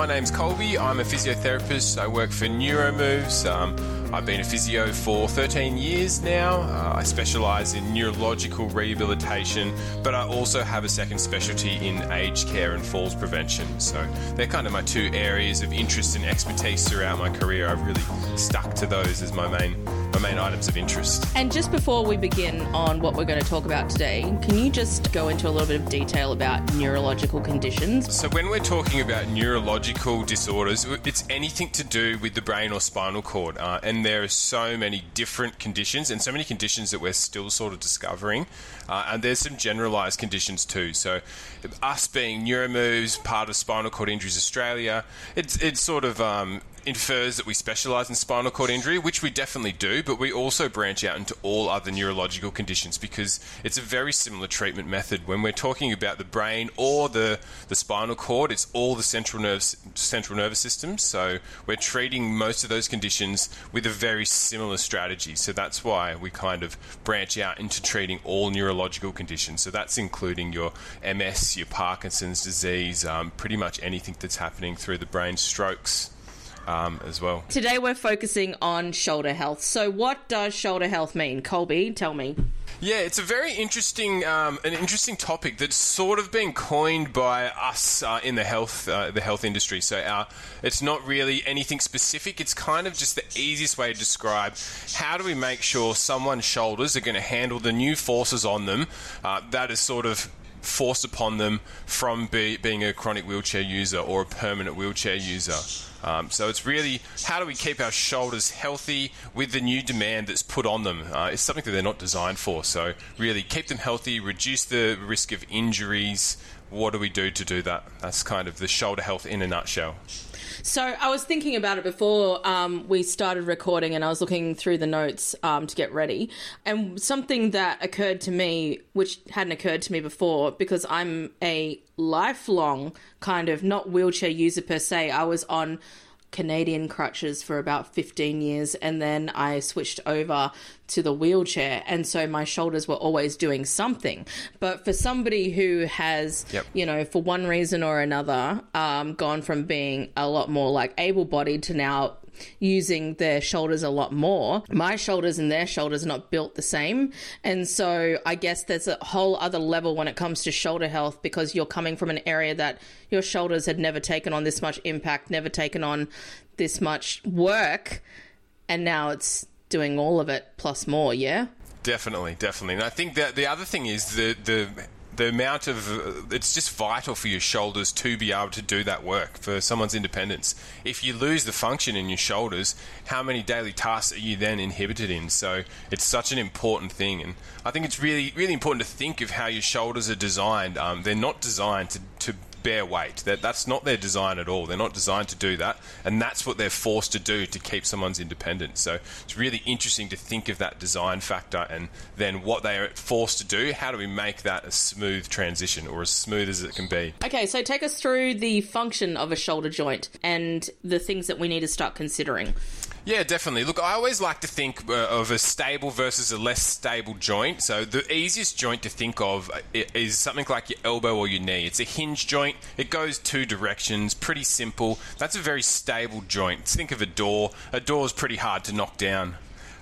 my name's Colbey. I'm a physiotherapist. I work for Neuromoves. Um, I've been a physio for 13 years now. Uh, I specialise in neurological rehabilitation, but I also have a second specialty in aged care and falls prevention. So they're kind of my two areas of interest and expertise throughout my career. I've really stuck to those as my main my main items of interest. And just before we begin on what we're going to talk about today, can you just go into a little bit of detail about neurological conditions? So, when we're talking about neurological disorders, it's anything to do with the brain or spinal cord. Uh, and there are so many different conditions and so many conditions that we're still sort of discovering. Uh, and there's some generalized conditions too. So, us being Neuromoves, part of Spinal Cord Injuries Australia, it's, it's sort of um, infers that we specialize in spinal cord injury, which we definitely do, but we also branch out into all other neurological conditions because it's a very similar treatment method. When we're talking about the brain or the, the spinal cord, it's all the central nerves central nervous system. So we're treating most of those conditions with a very similar strategy. So that's why we kind of branch out into treating all neurological conditions. So that's including your MS, your Parkinson's disease, um, pretty much anything that's happening through the brain, strokes um, as well. Today we're focusing on shoulder health. So, what does shoulder health mean? Colbey, tell me. Yeah, it's a very interesting, um, an interesting topic that's sort of been coined by us uh, in the health, uh, the health industry. So uh, it's not really anything specific. It's kind of just the easiest way to describe how do we make sure someone's shoulders are going to handle the new forces on them uh, that is sort of forced upon them from be, being a chronic wheelchair user or a permanent wheelchair user. Um, so it's really how do we keep our shoulders healthy with the new demand that's put on them? Uh, it's something that they're not designed for. So really keep them healthy, reduce the risk of injuries. What do we do to do that? That's kind of the shoulder health in a nutshell. So I was thinking about it before um, we started recording, and I was looking through the notes um, to get ready. And something that occurred to me, which hadn't occurred to me before, because I'm a lifelong kind of not wheelchair user per se. I was on Canadian crutches for about 15 years and then I switched over to the wheelchair and so my shoulders were always doing something but for somebody who has yep. you know for one reason or another um, gone from being a lot more like able-bodied to now using their shoulders a lot more. My shoulders and their shoulders are not built the same. And so I guess there's a whole other level when it comes to shoulder health because you're coming from an area that your shoulders had never taken on this much impact, never taken on this much work. And now it's doing all of it plus more, yeah? Definitely, definitely. And I think that the other thing is the the the amount of uh, it's just vital for your shoulders to be able to do that work for someone's independence. If you lose the function in your shoulders, how many daily tasks are you then inhibited in? So it's such an important thing, and I think it's really really important to think of how your shoulders are designed. Um, they're not designed to, to bear weight. That that's not their design at all. They're not designed to do that, and that's what they're forced to do to keep someone's independence. So it's really interesting to think of that design factor and then what they are forced to do. How do we make that a smooth transition or as smooth as it can be? Okay, so take us through the function of a shoulder joint and the things that we need to start considering. Yeah, definitely. Look, I always like to think uh, of a stable versus a less stable joint. So the easiest joint to think of uh, is something like your elbow or your knee. It's a hinge joint. It goes two directions, pretty simple. That's a very stable joint. Think of a door. A door is pretty hard to knock down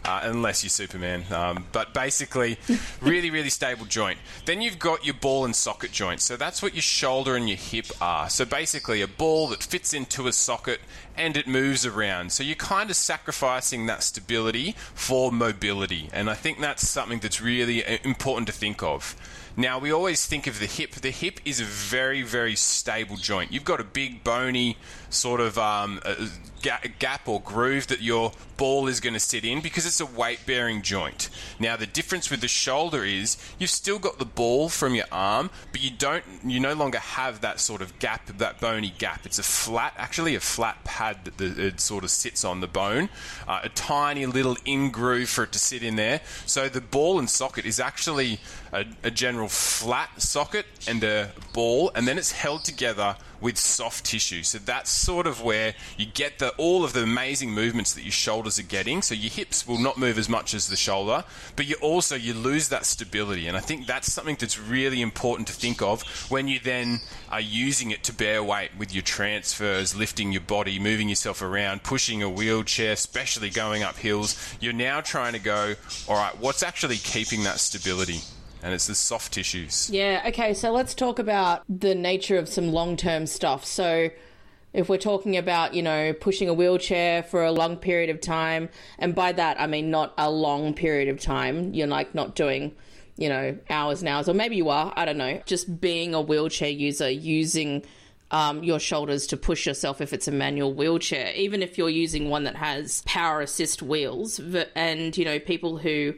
uh, unless you're Superman. Um, but basically, really, really stable joint. Then you've got your ball and socket joint. So that's what your shoulder and your hip are. So basically, a ball that fits into a socket and it moves around. So you're kind of sacrificing that stability for mobility. And I think that's something that's really uh, important to think of. Now, we always think of the hip. The hip is a very, very stable joint. You've got a big, bony sort of um, gap or groove that your ball is going to sit in because it's a weight bearing joint. Now, the difference with the shoulder is you've still got the ball from your arm, but you don't, you no longer have that sort of gap, that bony gap. It's a flat, actually, a flat pad that the, it sort of sits on the bone, uh, a tiny little in groove for it to sit in there. So the ball and socket is actually a, a general general flat socket and a ball, and then it's held together with soft tissue. So that's sort of where you get the all of the amazing movements that your shoulders are getting. So your hips will not move as much as the shoulder, but you also you lose that stability. And I think that's something that's really important to think of when you then are using it to bear weight with your transfers, lifting your body, moving yourself around, pushing a wheelchair, especially going up hills. You're now trying to go, all right, what's actually keeping that stability? And it's the soft tissues. Yeah, okay, so let's talk about the nature of some long term stuff. So, if we're talking about, you know, pushing a wheelchair for a long period of time, and by that I mean not a long period of time, you're like not doing, you know, hours and hours, or maybe you are, I don't know, just being a wheelchair user, using um, your shoulders to push yourself if it's a manual wheelchair, even if you're using one that has power assist wheels, and, you know, people who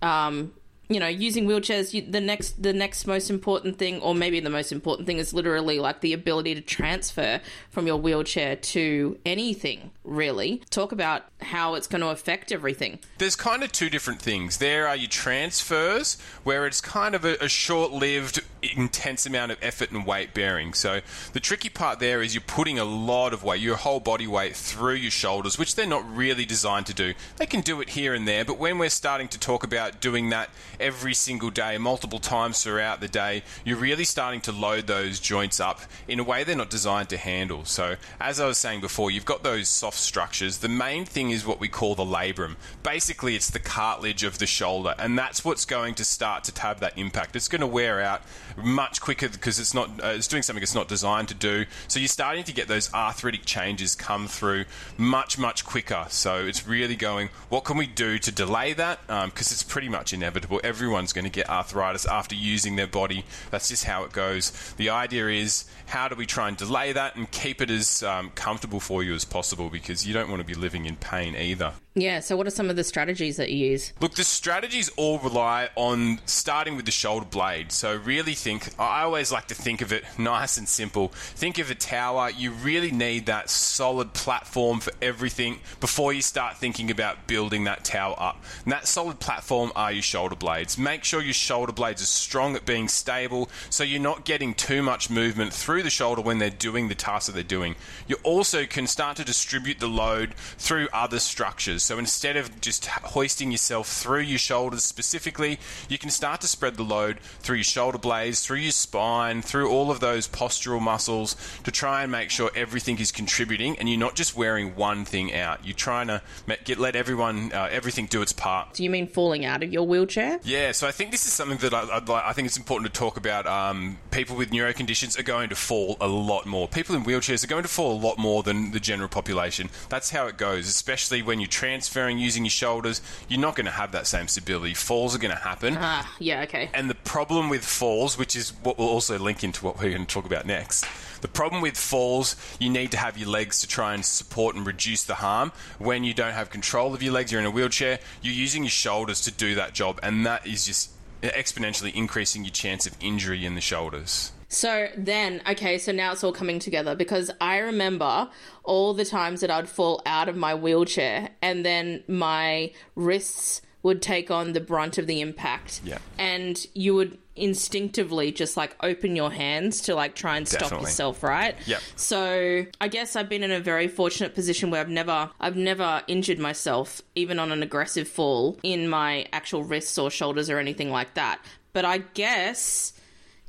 um, you know, using wheelchairs, you, the next the next most important thing, or maybe the most important thing, is literally like the ability to transfer from your wheelchair to anything. Really, talk about how it's going to affect everything. There's kind of two different things. There are your transfers, where it's kind of a, a short-lived, intense amount of effort and weight bearing. So the tricky part there is you're putting a lot of weight, your whole body weight, through your shoulders, which they're not really designed to do. They can do it here and there, but when we're starting to talk about doing that every single day, multiple times throughout the day, you're really starting to load those joints up in a way they're not designed to handle. So, as I was saying before, you've got those soft structures. The main thing is what we call the labrum. Basically, it's the cartilage of the shoulder, and that's what's going to start to have that impact. It's going to wear out much quicker because it's not uh, it's doing something it's not designed to do. So you're starting to get those arthritic changes come through much much quicker. So it's really going. What can we do to delay that? Because um, it's pretty much inevitable everyone's going to get arthritis after using their body. That's just how it goes. The idea is how do we try and delay that and keep it as um, comfortable for you as possible because you don't want to be living in pain either. Yeah, so what are some of the strategies that you use? Look, the strategies all rely on starting with the shoulder blade. So, really think, I always like to think of it nice and simple. Think of a tower, you really need that solid platform for everything before you start thinking about building that tower up. And that solid platform are your shoulder blades. Make sure your shoulder blades are strong at being stable so you're not getting too much movement through the shoulder when they're doing the task that they're doing. You also can start to distribute the load through other structures. So instead of just hoisting yourself through your shoulders specifically, you can start to spread the load through your shoulder blades, through your spine, through all of those postural muscles to try and make sure everything is contributing and you're not just wearing one thing out. You're trying to get let everyone uh, everything do its part. Do you mean falling out of your wheelchair? Yeah, so I think this is something that I, I, I think it's important to talk about. Um, people with neuro conditions are going to fall a lot more. People in wheelchairs are going to fall a lot more than the general population. That's how it goes, especially when you transferring using your shoulders, you're not going to have that same stability. Falls are going to happen. Ah, yeah, okay. And the problem with falls, which is what will also link into what we're going to talk about next, the problem with falls, you need to have your legs to try and support and reduce the harm. When you don't have control of your legs, you're in a wheelchair, you're using your shoulders to do that job, and that is just exponentially increasing your chance of injury in the shoulders. So then, okay, so now it's all coming together because I remember all the times that I'd fall out of my wheelchair and then my wrists would take on the brunt of the impact. Yeah. And you would instinctively just like open your hands to like try and stop Definitely. yourself, right? Yep. So I guess I've been in a very fortunate position where I've never I've never injured myself, even on an aggressive fall, in my actual wrists or shoulders or anything like that. But I guess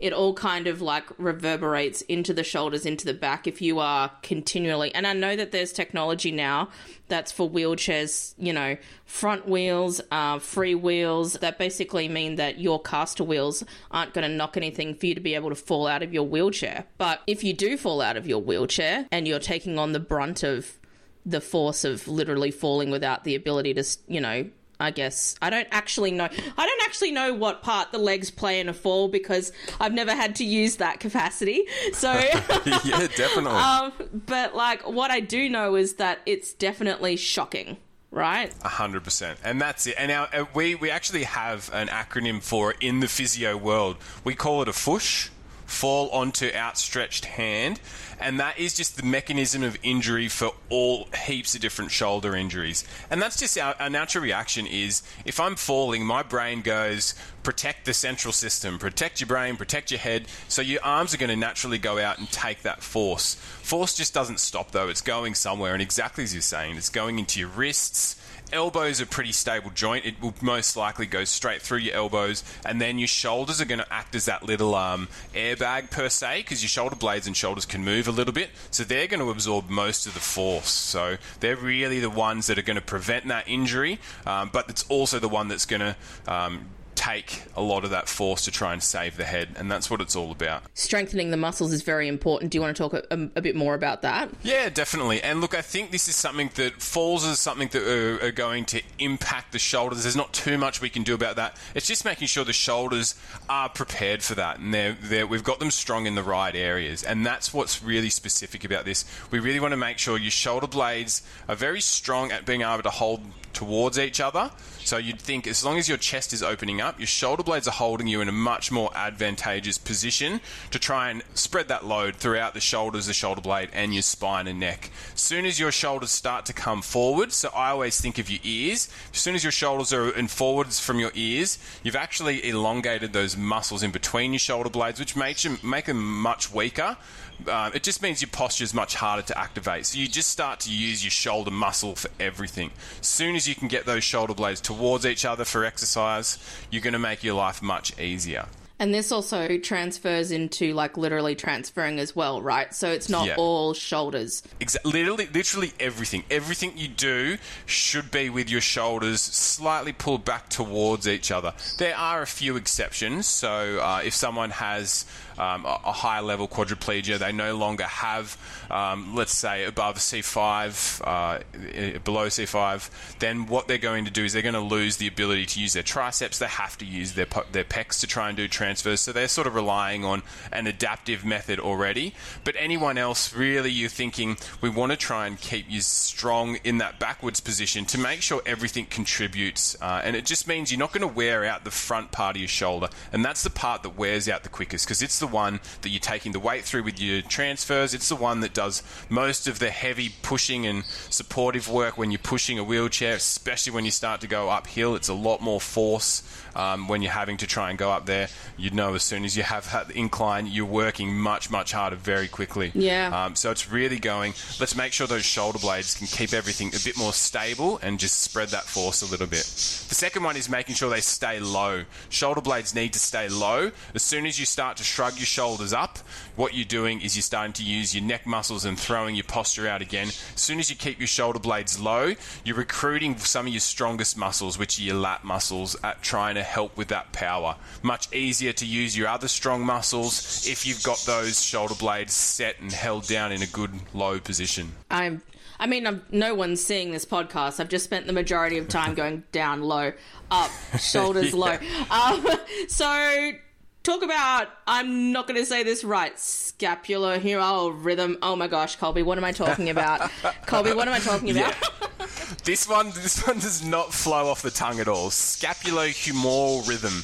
it all kind of like reverberates into the shoulders, into the back if you are continually. And I know that there's technology now that's for wheelchairs, you know, front wheels, uh, free wheels that basically mean that your caster wheels aren't going to knock anything for you to be able to fall out of your wheelchair. But if you do fall out of your wheelchair and you're taking on the brunt of the force of literally falling without the ability to, you know, I guess I don't actually know. I don't actually know what part the legs play in a fall because I've never had to use that capacity. So yeah, definitely. um, but like what I do know is that it's definitely shocking. Right, A hundred percent, and that's it. And now uh, we we actually have an acronym for it in the physio world. We call it a FOOSH, fall onto outstretched hand. And that is just the mechanism of injury for all heaps of different shoulder injuries. And that's just our, our natural reaction is if I'm falling, my brain goes, protect the central system, protect your brain, protect your head. So your arms are going to naturally go out and take that force. Force just doesn't stop though, it's going somewhere. And exactly as you're saying, it's going into your wrists elbows are pretty stable joint. It will most likely go straight through your elbows, and then your shoulders are going to act as that little um, airbag per se, because your shoulder blades and shoulders can move a little bit. So they're going to absorb most of the force. So they're really the ones that are going to prevent that injury, um, but it's also the one that's going to um, take a lot of that force to try and save the head, and that's what it's all about. Strengthening the muscles is very important. Do you want to talk a, a, a bit more about that? Yeah, definitely. And look, I think this is something that falls as something that are, are going to impact the shoulders. There's not too much we can do about that. It's just making sure the shoulders are prepared for that, and they're, they're, we've got them strong in the right areas. And that's what's really specific about this. We really want to make sure your shoulder blades are very strong at being able to hold towards each other. So you'd think as long as your chest is opening up, your shoulder blades are holding you in a much more advantageous position to try and spread that load throughout the shoulders, the shoulder blade, and your spine and neck. As soon as your shoulders start to come forward, so I always think of your ears. As soon as your shoulders are in forwards from your ears, you've actually elongated those muscles in between your shoulder blades, which makes them make them much weaker. Um, it just means your posture is much harder to activate. So you just start to use your shoulder muscle for everything. As soon as you can get those shoulder blades towards each other for exercise, you're going to make your life much easier. And this also transfers into like literally transferring as well, right? So it's not Yeah. all shoulders. Exactly. Literally, literally everything. Everything you do should be with your shoulders slightly pulled back towards each other. There are a few exceptions. So uh, if someone has um, a, a high level quadriplegia, they no longer have, um, let's say, above C5, uh, below C5, then what they're going to do is they're going to lose the ability to use their triceps. They have to use their their pecs to try and do transfers. So they're sort of relying on an adaptive method already. But anyone else, really, you're thinking we want to try and keep you strong in that backwards position to make sure everything contributes. Uh, and it just means you're not going to wear out the front part of your shoulder. And that's the part that wears out the quickest because it's the one that you're taking the weight through with your transfers. It's the one that does most of the heavy pushing and supportive work when you're pushing a wheelchair, especially when you start to go uphill. It's a lot more force um, when you're having to try and go up there. You know, as soon as you have the incline, you're working much, much harder very quickly. Yeah. Um, so it's really going, let's make sure those shoulder blades can keep everything a bit more stable and just spread that force a little bit. The second one is making sure they stay low. Shoulder blades need to stay low. As soon as you start to shrug your shoulders up, what you're doing is you're starting to use your neck muscles and throwing your posture out again. As soon as you keep your shoulder blades low, you're recruiting some of your strongest muscles, which are your lat muscles, at trying to help with that power. Much easier to use your other strong muscles if you've got those shoulder blades set and held down in a good low position. I'm. I mean, I'm, no one's seeing this podcast. I've just spent the majority of time going down low, up, shoulders low. Um, so, talk about. I'm not going to say this right. Scapular. Oh, rhythm. Oh my gosh, Colbey, what am I talking about? Colbey, what am I talking about? This one, this one does not flow off the tongue at all. Scapulohumeral rhythm.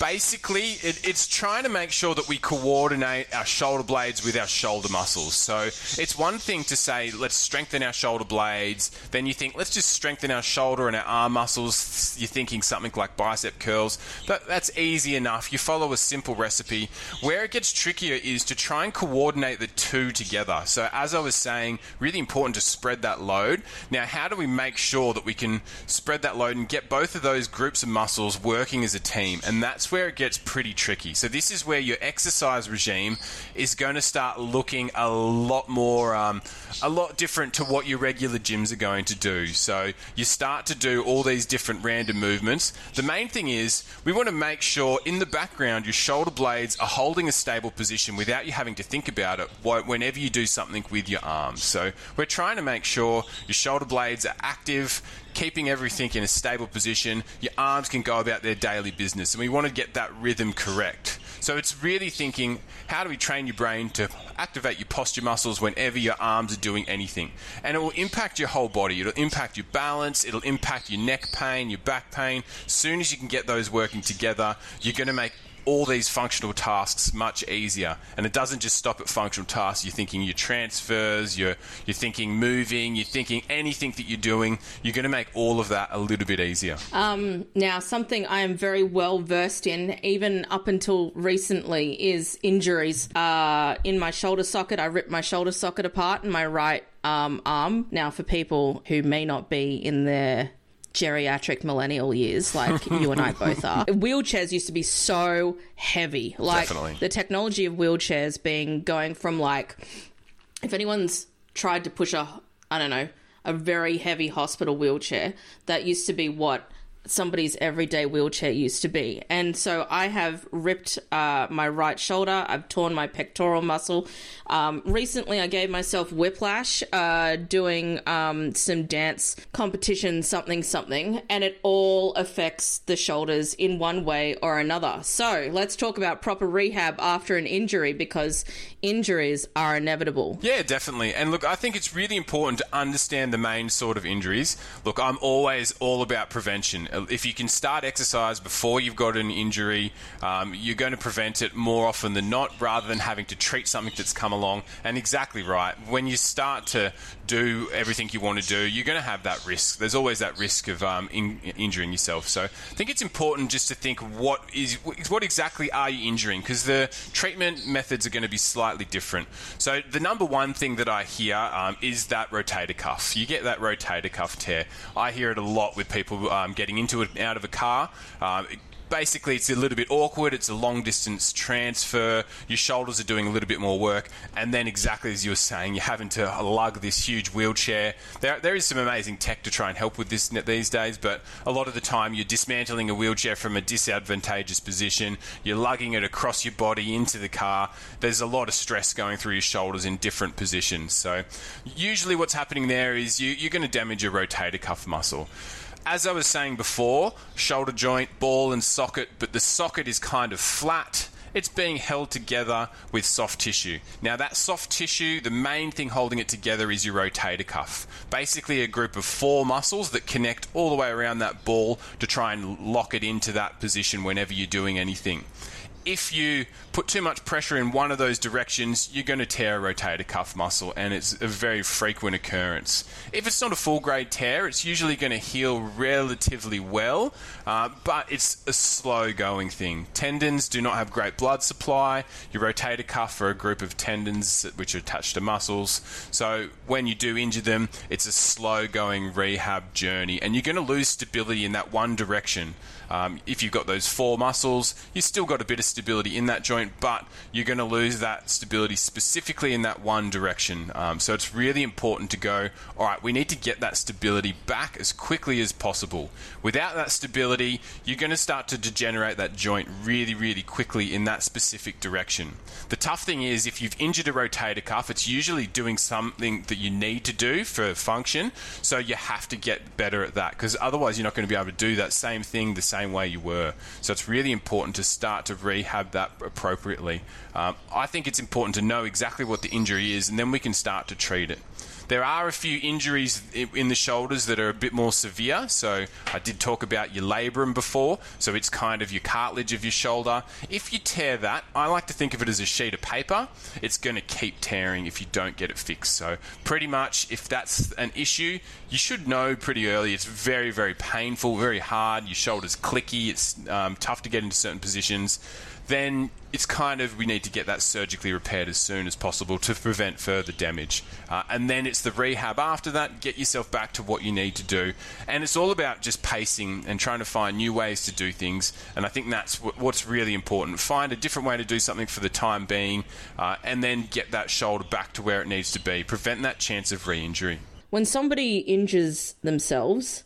Basically, it, it's trying to make sure that we coordinate our shoulder blades with our shoulder muscles. So it's one thing to say, let's strengthen our shoulder blades. Then you think, let's just strengthen our shoulder and our arm muscles. You're thinking something like bicep curls. That, that's easy enough. You follow a simple recipe. Where it gets trickier is to try and coordinate the two together. So as I was saying, really important to spread that load. Now, how do we make sure that we can spread that load and get both of those groups of muscles working as a team? And that's where it gets pretty tricky. So this is where your exercise regime is going to start looking a lot more, um, a lot different to what your regular gyms are going to do. So you start to do all these different random movements. The main thing is we want to make sure in the background your shoulder blades are holding a stable position without you having to think about it whenever you do something with your arms. So we're trying to make sure your shoulder blades are active, keeping everything in a stable position. Your arms can go about their daily business, and we want to get that rhythm correct. So it's really thinking how do we train your brain to activate your posture muscles whenever your arms are doing anything? And it will impact your whole body. It'll impact your balance, it'll impact your neck pain, your back pain. As soon as you can get those working together, you're going to make all these functional tasks much easier. And it doesn't just stop at functional tasks. You're thinking your transfers, you're, you're thinking moving, you're thinking anything that you're doing. You're going to make all of that a little bit easier. Um, now, something I am very well versed in, even up until recently, is injuries. Uh, in my shoulder socket, I ripped my shoulder socket apart in my right um, arm. Now, for people who may not be in their geriatric millennial years, like you and I both are. Wheelchairs used to be so heavy. Like Definitely. the technology of wheelchairs being going from like, if anyone's tried to push a, I don't know, a very heavy hospital wheelchair, that used to be what somebody's everyday wheelchair used to be. And so I have ripped uh, my right shoulder, I've torn my pectoral muscle. Um, recently, I gave myself whiplash uh, doing um, some dance competition, something, something, and it all affects the shoulders in one way or another. So let's talk about proper rehab after an injury because injuries are inevitable. Yeah, definitely. And look, I think it's really important to understand the main sort of injuries. Look, I'm always all about prevention. If you can start exercise before you've got an injury, um, you're going to prevent it more often than not rather than having to treat something that's come along. And exactly right. When you start to do everything you want to do, you're going to have that risk. There's always that risk of um, in, injuring yourself. So I think it's important just to think what is what exactly are you injuring because the treatment methods are going to be slightly different. So the number one thing that I hear um, is that rotator cuff. You get that rotator cuff tear. I hear it a lot with people um, getting into it out of a car. Um, basically it's a little bit awkward. It's a long distance transfer. Your shoulders are doing a little bit more work, and then exactly as you were saying, you're having to lug this huge wheelchair. There, there is some amazing tech to try and help with this these days, but a lot of the time you're dismantling a wheelchair from a disadvantageous position. You're lugging it across your body into the car. There's a lot of stress going through your shoulders in different positions. So usually what's happening there is you, you're going to damage your rotator cuff muscle as I was saying before, shoulder joint, ball, and socket, but the socket is kind of flat. It's being held together with soft tissue. Now, that soft tissue, the main thing holding it together is your rotator cuff. Basically, a group of four muscles that connect all the way around that ball to try and lock it into that position whenever you're doing anything if you put too much pressure in one of those directions, you're going to tear a rotator cuff muscle, and it's a very frequent occurrence. If it's not a full grade tear, it's usually going to heal relatively well, uh, but it's a slow going thing. Tendons do not have great blood supply. Your rotator cuff are a group of tendons which are attached to muscles, so when you do injure them, it's a slow going rehab journey, and you're going to lose stability in that one direction. Um, if you've got those four muscles, you've still got a bit of stability in that joint, but you're going to lose that stability specifically in that one direction. Um, so it's really important to go, all right, we need to get that stability back as quickly as possible. Without that stability, you're going to start to degenerate that joint really, really quickly in that specific direction. The tough thing is, if you've injured a rotator cuff, it's usually doing something that you need to do for function, so you have to get better at that because otherwise, you're not going to be able to do that same thing the same way you were. So it's really important to start to rehab that appropriately. Um, I think it's important to know exactly what the injury is, and then we can start to treat it. There are a few injuries in the shoulders that are a bit more severe. So I did talk about your labrum before. So it's kind of your cartilage of your shoulder. If you tear that, I like to think of it as a sheet of paper. It's going to keep tearing if you don't get it fixed. So pretty much, if that's an issue, you should know pretty early. It's very, very painful, very hard. Your shoulder's clicky. It's um, tough to get into certain positions then it's kind of we need to get that surgically repaired as soon as possible to prevent further damage. Uh, and then it's the rehab after that, get yourself back to what you need to do. And it's all about just pacing and trying to find new ways to do things. And I think that's what's really important. Find a different way to do something for the time being, uh, and then get that shoulder back to where it needs to be. Prevent that chance of re injury. When somebody injures themselves,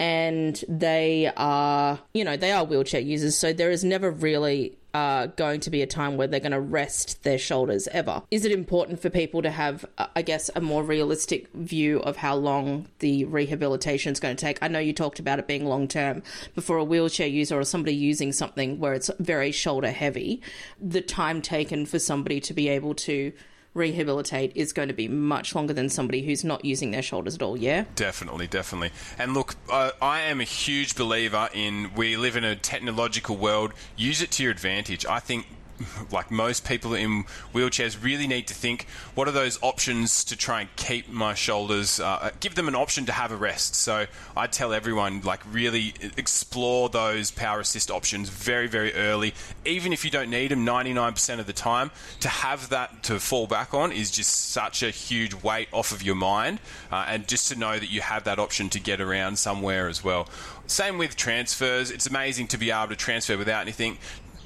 and they are, you know, they are wheelchair users, so there is never really uh, going to be a time where they're going to rest their shoulders ever. Is it important for people to have, uh, I guess, a more realistic view of how long the rehabilitation is going to take? I know you talked about it being long term, but for a wheelchair user or somebody using something where it's very shoulder heavy, the time taken for somebody to be able to rehabilitate is going to be much longer than somebody who's not using their shoulders at all. Yeah, definitely, definitely. And look, uh, I am a huge believer in we live in a technological world. Use it to your advantage. I think like most people in wheelchairs, really need to think what are those options to try and keep my shoulders, uh, give them an option to have a rest. So I tell everyone, like, really explore those power assist options very, very early. Even if you don't need them 99% of the time, to have that to fall back on is just such a huge weight off of your mind. Uh, and just to know that you have that option to get around somewhere as well. Same with transfers. It's amazing to be able to transfer without anything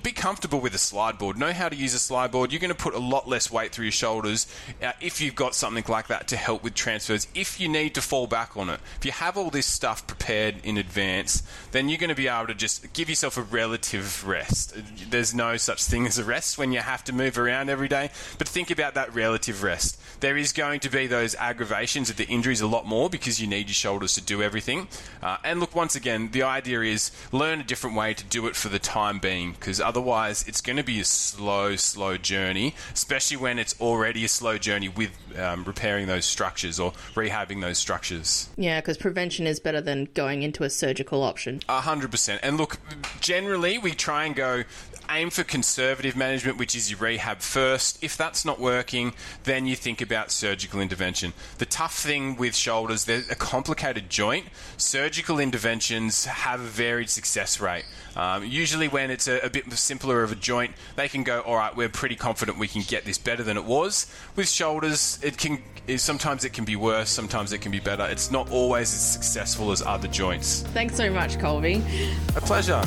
be comfortable with a slide board. Know how to use a slide board. You're going to put a lot less weight through your shoulders uh, if you've got something like that to help with transfers. If you need to fall back on it, if you have all this stuff prepared in advance, then you're going to be able to just give yourself a relative rest. There's no such thing as a rest when you have to move around every day, but think about that relative rest. There is going to be those aggravations of the injuries a lot more because you need your shoulders to do everything. Uh, and look, once again, the idea is learn a different way to do it for the time being because Otherwise, it's going to be a slow, slow journey, especially when it's already a slow journey with um, repairing those structures or rehabbing those structures. Yeah, because prevention is better than going into a surgical option. A hundred percent. And look, generally we try and go aim for conservative management, which is your rehab first. If that's not working, then you think about surgical intervention. The tough thing with shoulders, they're a complicated joint. Surgical interventions have a varied success rate. Um, usually, when it's a, a, bit simpler of a joint, they can go, all right, we're pretty confident we can get this better than it was. With shoulders, it can sometimes it can be worse, sometimes it can be better. It's not always as successful as other joints. Thanks so much, Colbey. A pleasure.